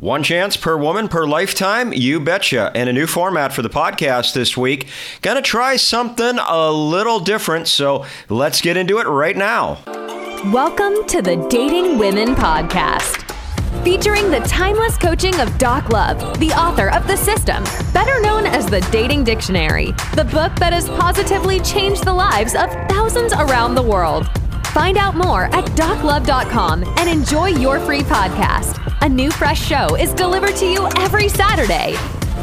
One chance per woman per lifetime? You betcha. And a new format for the podcast this week. Gonna try something a little different, so let's get into it right now. Welcome to the Dating Women Podcast, featuring the timeless coaching of Doc Love, the author of The System, better known as the Dating Dictionary, the book that has positively changed the lives of thousands around the world. Find out more at doclove.com and enjoy your free podcast. A new fresh show is delivered to you every Saturday.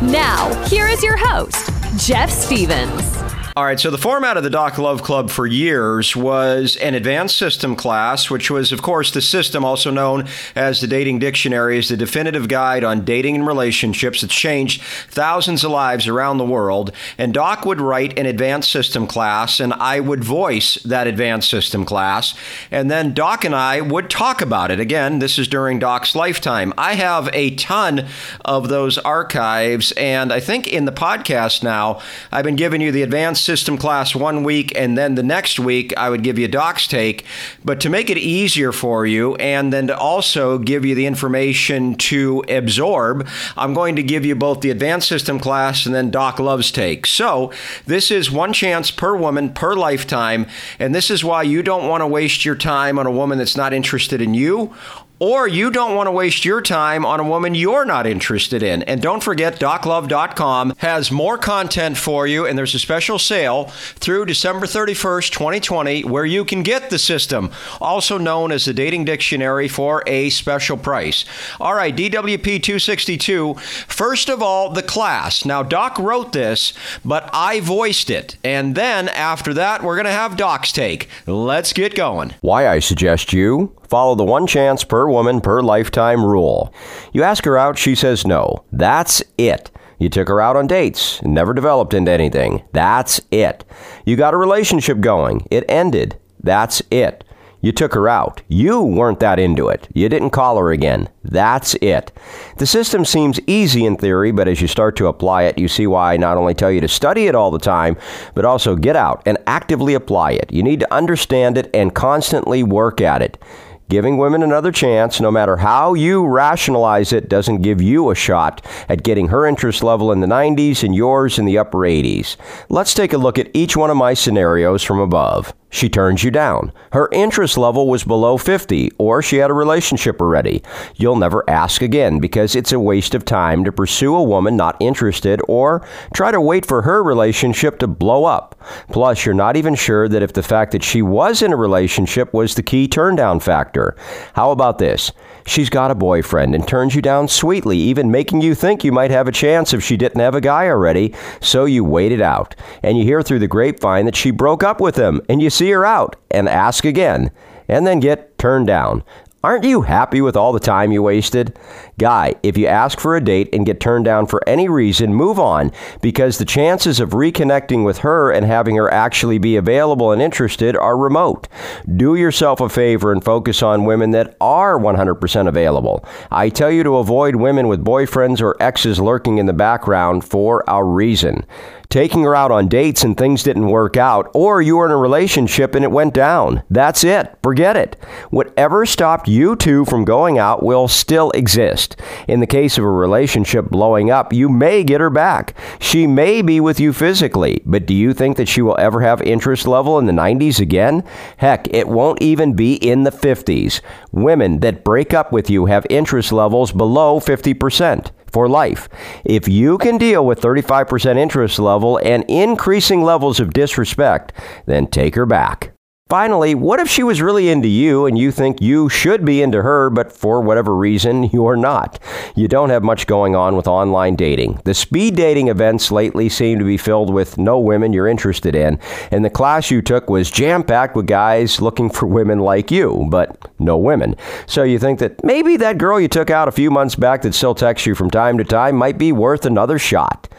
Now, here is your host, Jeff Stevens. All right, so the format of the Doc Love Club for years was an advanced system class, which was, of course, the system, also known as the Dating Dictionary, is the definitive guide on dating and relationships. It's changed thousands of lives around the world. And Doc would write an advanced system class, and I would voice that advanced system class. And then Doc and I would talk about it. Again, this is during Doc's lifetime. I have a ton of those archives, and I think in the podcast now, I've been giving you the advanced system class one week, and then the next week I would give you doc's take. But to make it easier for you, and then to also give you the information to absorb, I'm going to give you both the advanced system class and then Doc Love's take. So this is one chance per woman per lifetime, and this is why you don't want to waste your time on a woman that's not interested in you or you don't want to waste your time on a woman you're not interested in. And don't forget, DocLove.com has more content for you, and there's a special sale through December 31st, 2020, where you can get the system, also known as the Dating Dictionary, for a special price. All right, DWP 262. First of all, the class. Now, Doc wrote this, but I voiced it. And then after that, we're going to have Doc's take. Let's get going. Why I suggest you follow the one chance per woman per lifetime rule. You ask her out, she says no. That's it. You took her out on dates, never developed into anything. That's it. You got a relationship going, it ended. That's it. You took her out. You weren't that into it. You didn't call her again. That's it. The system seems easy in theory, but as you start to apply it, you see why I not only tell you to study it all the time, but also get out and actively apply it. You need to understand it and constantly work at it. Giving women another chance, no matter how you rationalize it, doesn't give you a shot at getting her interest level in the 90s and yours in the upper 80s. Let's take a look at each one of my scenarios from above. She turns you down. Her interest level was below 50, or she had a relationship already. You'll never ask again because it's a waste of time to pursue a woman not interested or try to wait for her relationship to blow up. Plus, you're not even sure that if the fact that she was in a relationship was the key turndown factor. How about this? She's got a boyfriend and turns you down sweetly, even making you think you might have a chance if she didn't have a guy already, so you wait it out. And you hear through the grapevine that she broke up with him, and you see her out and ask again, and then get turned down. Aren't you happy with all the time you wasted? Guy, if you ask for a date and get turned down for any reason, move on because the chances of reconnecting with her and having her actually be available and interested are remote. Do yourself a favor and focus on women that are 100% available. I tell you to avoid women with boyfriends or exes lurking in the background for a reason taking her out on dates and things didn't work out, or you were in a relationship and it went down. That's it. Forget it. Whatever stopped you two from going out will still exist. In the case of a relationship blowing up, you may get her back. She may be with you physically, but do you think that she will ever have interest level in the 90s again? Heck, it won't even be in the 50s. Women that break up with you have interest levels below 50% for life. If you can deal with 35% interest level and increasing levels of disrespect, then take her back. Finally, what if she was really into you and you think you should be into her, but for whatever reason, you're not? You don't have much going on with online dating. The speed dating events lately seem to be filled with no women you're interested in, and the class you took was jam packed with guys looking for women like you, but no women. So you think that maybe that girl you took out a few months back that still texts you from time to time might be worth another shot.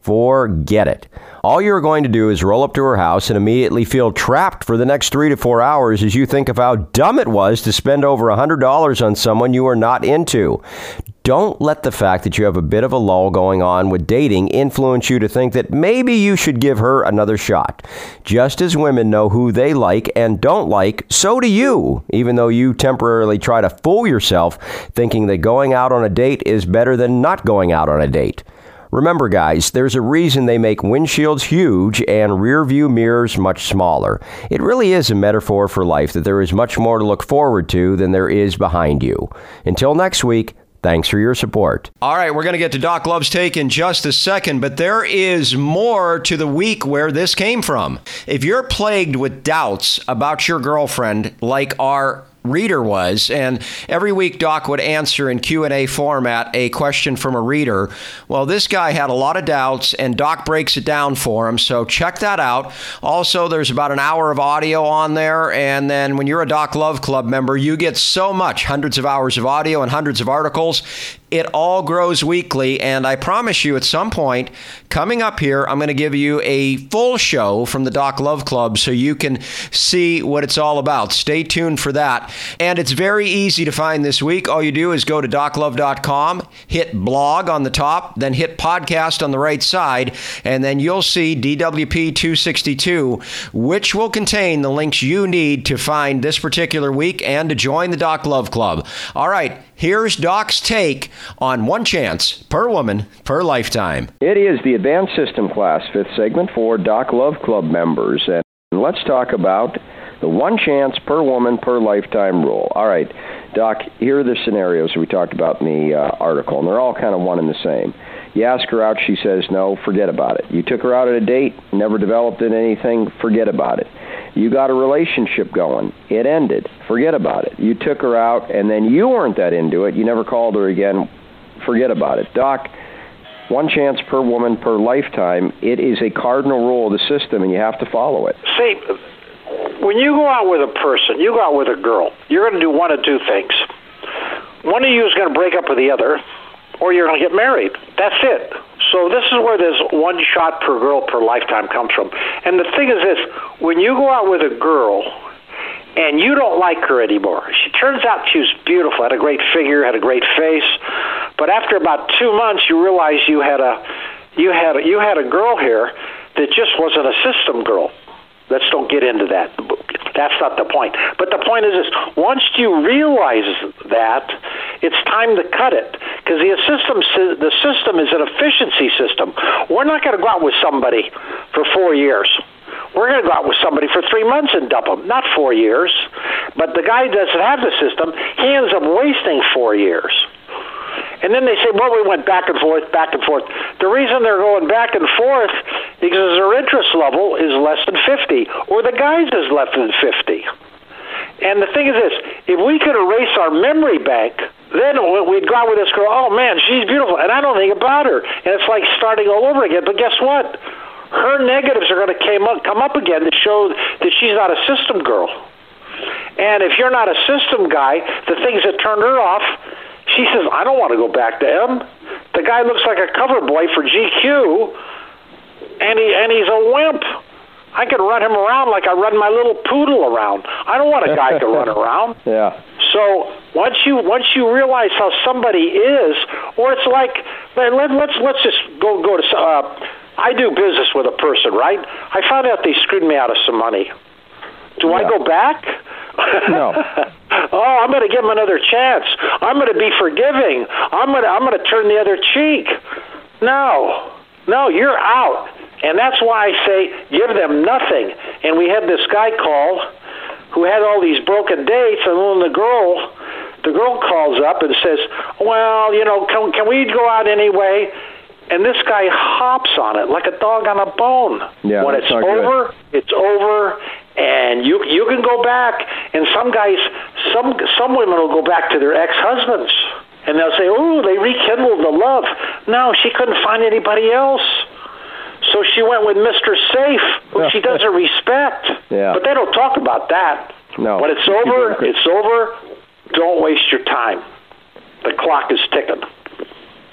Forget it. All you're going to do is roll up to her house and immediately feel trapped for the next three to four hours as you think of how dumb it was to spend over $100 on someone you are not into. Don't let the fact that you have a bit of a lull going on with dating influence you to think that maybe you should give her another shot. Just as women know who they like and don't like, so do you, even though you temporarily try to fool yourself thinking that going out on a date is better than not going out on a date. Remember, guys, there's a reason they make windshields huge and rear view mirrors much smaller. It really is a metaphor for life that there is much more to look forward to than there is behind you. Until next week, Thanks for your support. All right, we're going to get to Doc Love's take in just a second, but there is more to the week where this came from. If you're plagued with doubts about your girlfriend, like our reader was. And every week doc would answer in q&a format a question from a reader. Well this guy had a lot of doubts and doc breaks it down for him. So check that out. Also there's about an hour of audio on there. And then when you're a doc love club member you get so much hundreds of hours of audio and hundreds of articles it all grows weekly, and I promise you at some point coming up here, I'm going to give you a full show from the Doc Love Club so you can see what it's all about. Stay tuned for that. And it's very easy to find this week. All you do is go to doclove.com, hit blog on the top, then hit podcast on the right side, and then you'll see DWP 262, which will contain the links you need to find this particular week and to join the Doc Love Club. All right. Here's Doc's take on one chance per woman per lifetime. It is the advanced system class, fifth segment for Doc Love Club members. And let's talk about the one chance per woman per lifetime rule. All right, Doc, here are the scenarios we talked about in the uh, article, and they're all kind of one and the same. You ask her out, she says no, forget about it. You took her out on a date, never developed in anything, forget about it. You got a relationship going. It ended. Forget about it. You took her out, and then you weren't that into it. You never called her again. Forget about it. Doc, one chance per woman per lifetime. It is a cardinal rule of the system, and you have to follow it. See, when you go out with a person, you go out with a girl, you're going to do one of two things. One of you is going to break up with the other, or you're going to get married. That's it. So this is where this one shot per girl per lifetime comes from. And the thing is this, when you go out with a girl and you don't like her anymore, she turns out she was beautiful, had a great figure, had a great face, but after about two months you realize you had a you had a, you had a girl here that just wasn't a system girl. Let's don't get into that. That's not the point. But the point is this: once you realize that, it's time to cut it because the system the system is an efficiency system. We're not going to go out with somebody for four years. We're going to go out with somebody for three months and dump them, not four years. But the guy doesn't have the system. He ends up wasting four years. And then they say, well, we went back and forth, back and forth. The reason they're going back and forth is because their interest level is less than 50, or the guy's is less than 50. And the thing is this if we could erase our memory bank, then we'd go out with this girl, oh man, she's beautiful, and I don't think about her. And it's like starting all over again. But guess what? Her negatives are going to come up, come up again to show that she's not a system girl. And if you're not a system guy, the things that turned her off, she says, I don't want to go back to him. The guy looks like a cover boy for GQ, and he and he's a wimp. I could run him around like I run my little poodle around. I don't want a guy to run around. Yeah. So once you once you realize how somebody is, or it's like let, let, let's let's just go go to. Uh, I do business with a person, right? I found out they screwed me out of some money. Do yeah. I go back? No. oh, I'm going to give them another chance. I'm going to be forgiving. I'm going to I'm going to turn the other cheek. No, no, you're out, and that's why I say give them nothing. And we had this guy call who had all these broken dates, and then the girl the girl calls up and says, "Well, you know, can can we go out anyway?" And this guy hops on it like a dog on a bone. Yeah, when it's over, good. it's over, and you you can go back. And some guys, some some women will go back to their ex husbands, and they'll say, "Oh, they rekindled the love." No, she couldn't find anybody else. So she went with Mr. Safe, who she doesn't respect. Yeah. But they don't talk about that. No. When it's over, it's over. Don't waste your time. The clock is ticking.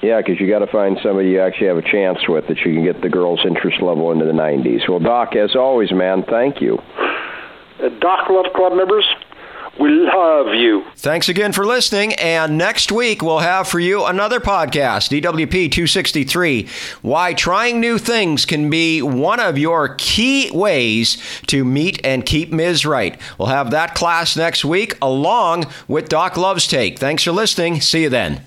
Yeah, because you got to find somebody you actually have a chance with that you can get the girl's interest level into the 90s. Well, Doc, as always, man, thank you. Uh, Doc Love Club members, We love you. Thanks again for listening. And next week, we'll have for you another podcast, DWP 263 Why Trying New Things Can Be One of Your Key Ways to Meet and Keep Ms. Right. We'll have that class next week along with Doc Love's Take. Thanks for listening. See you then.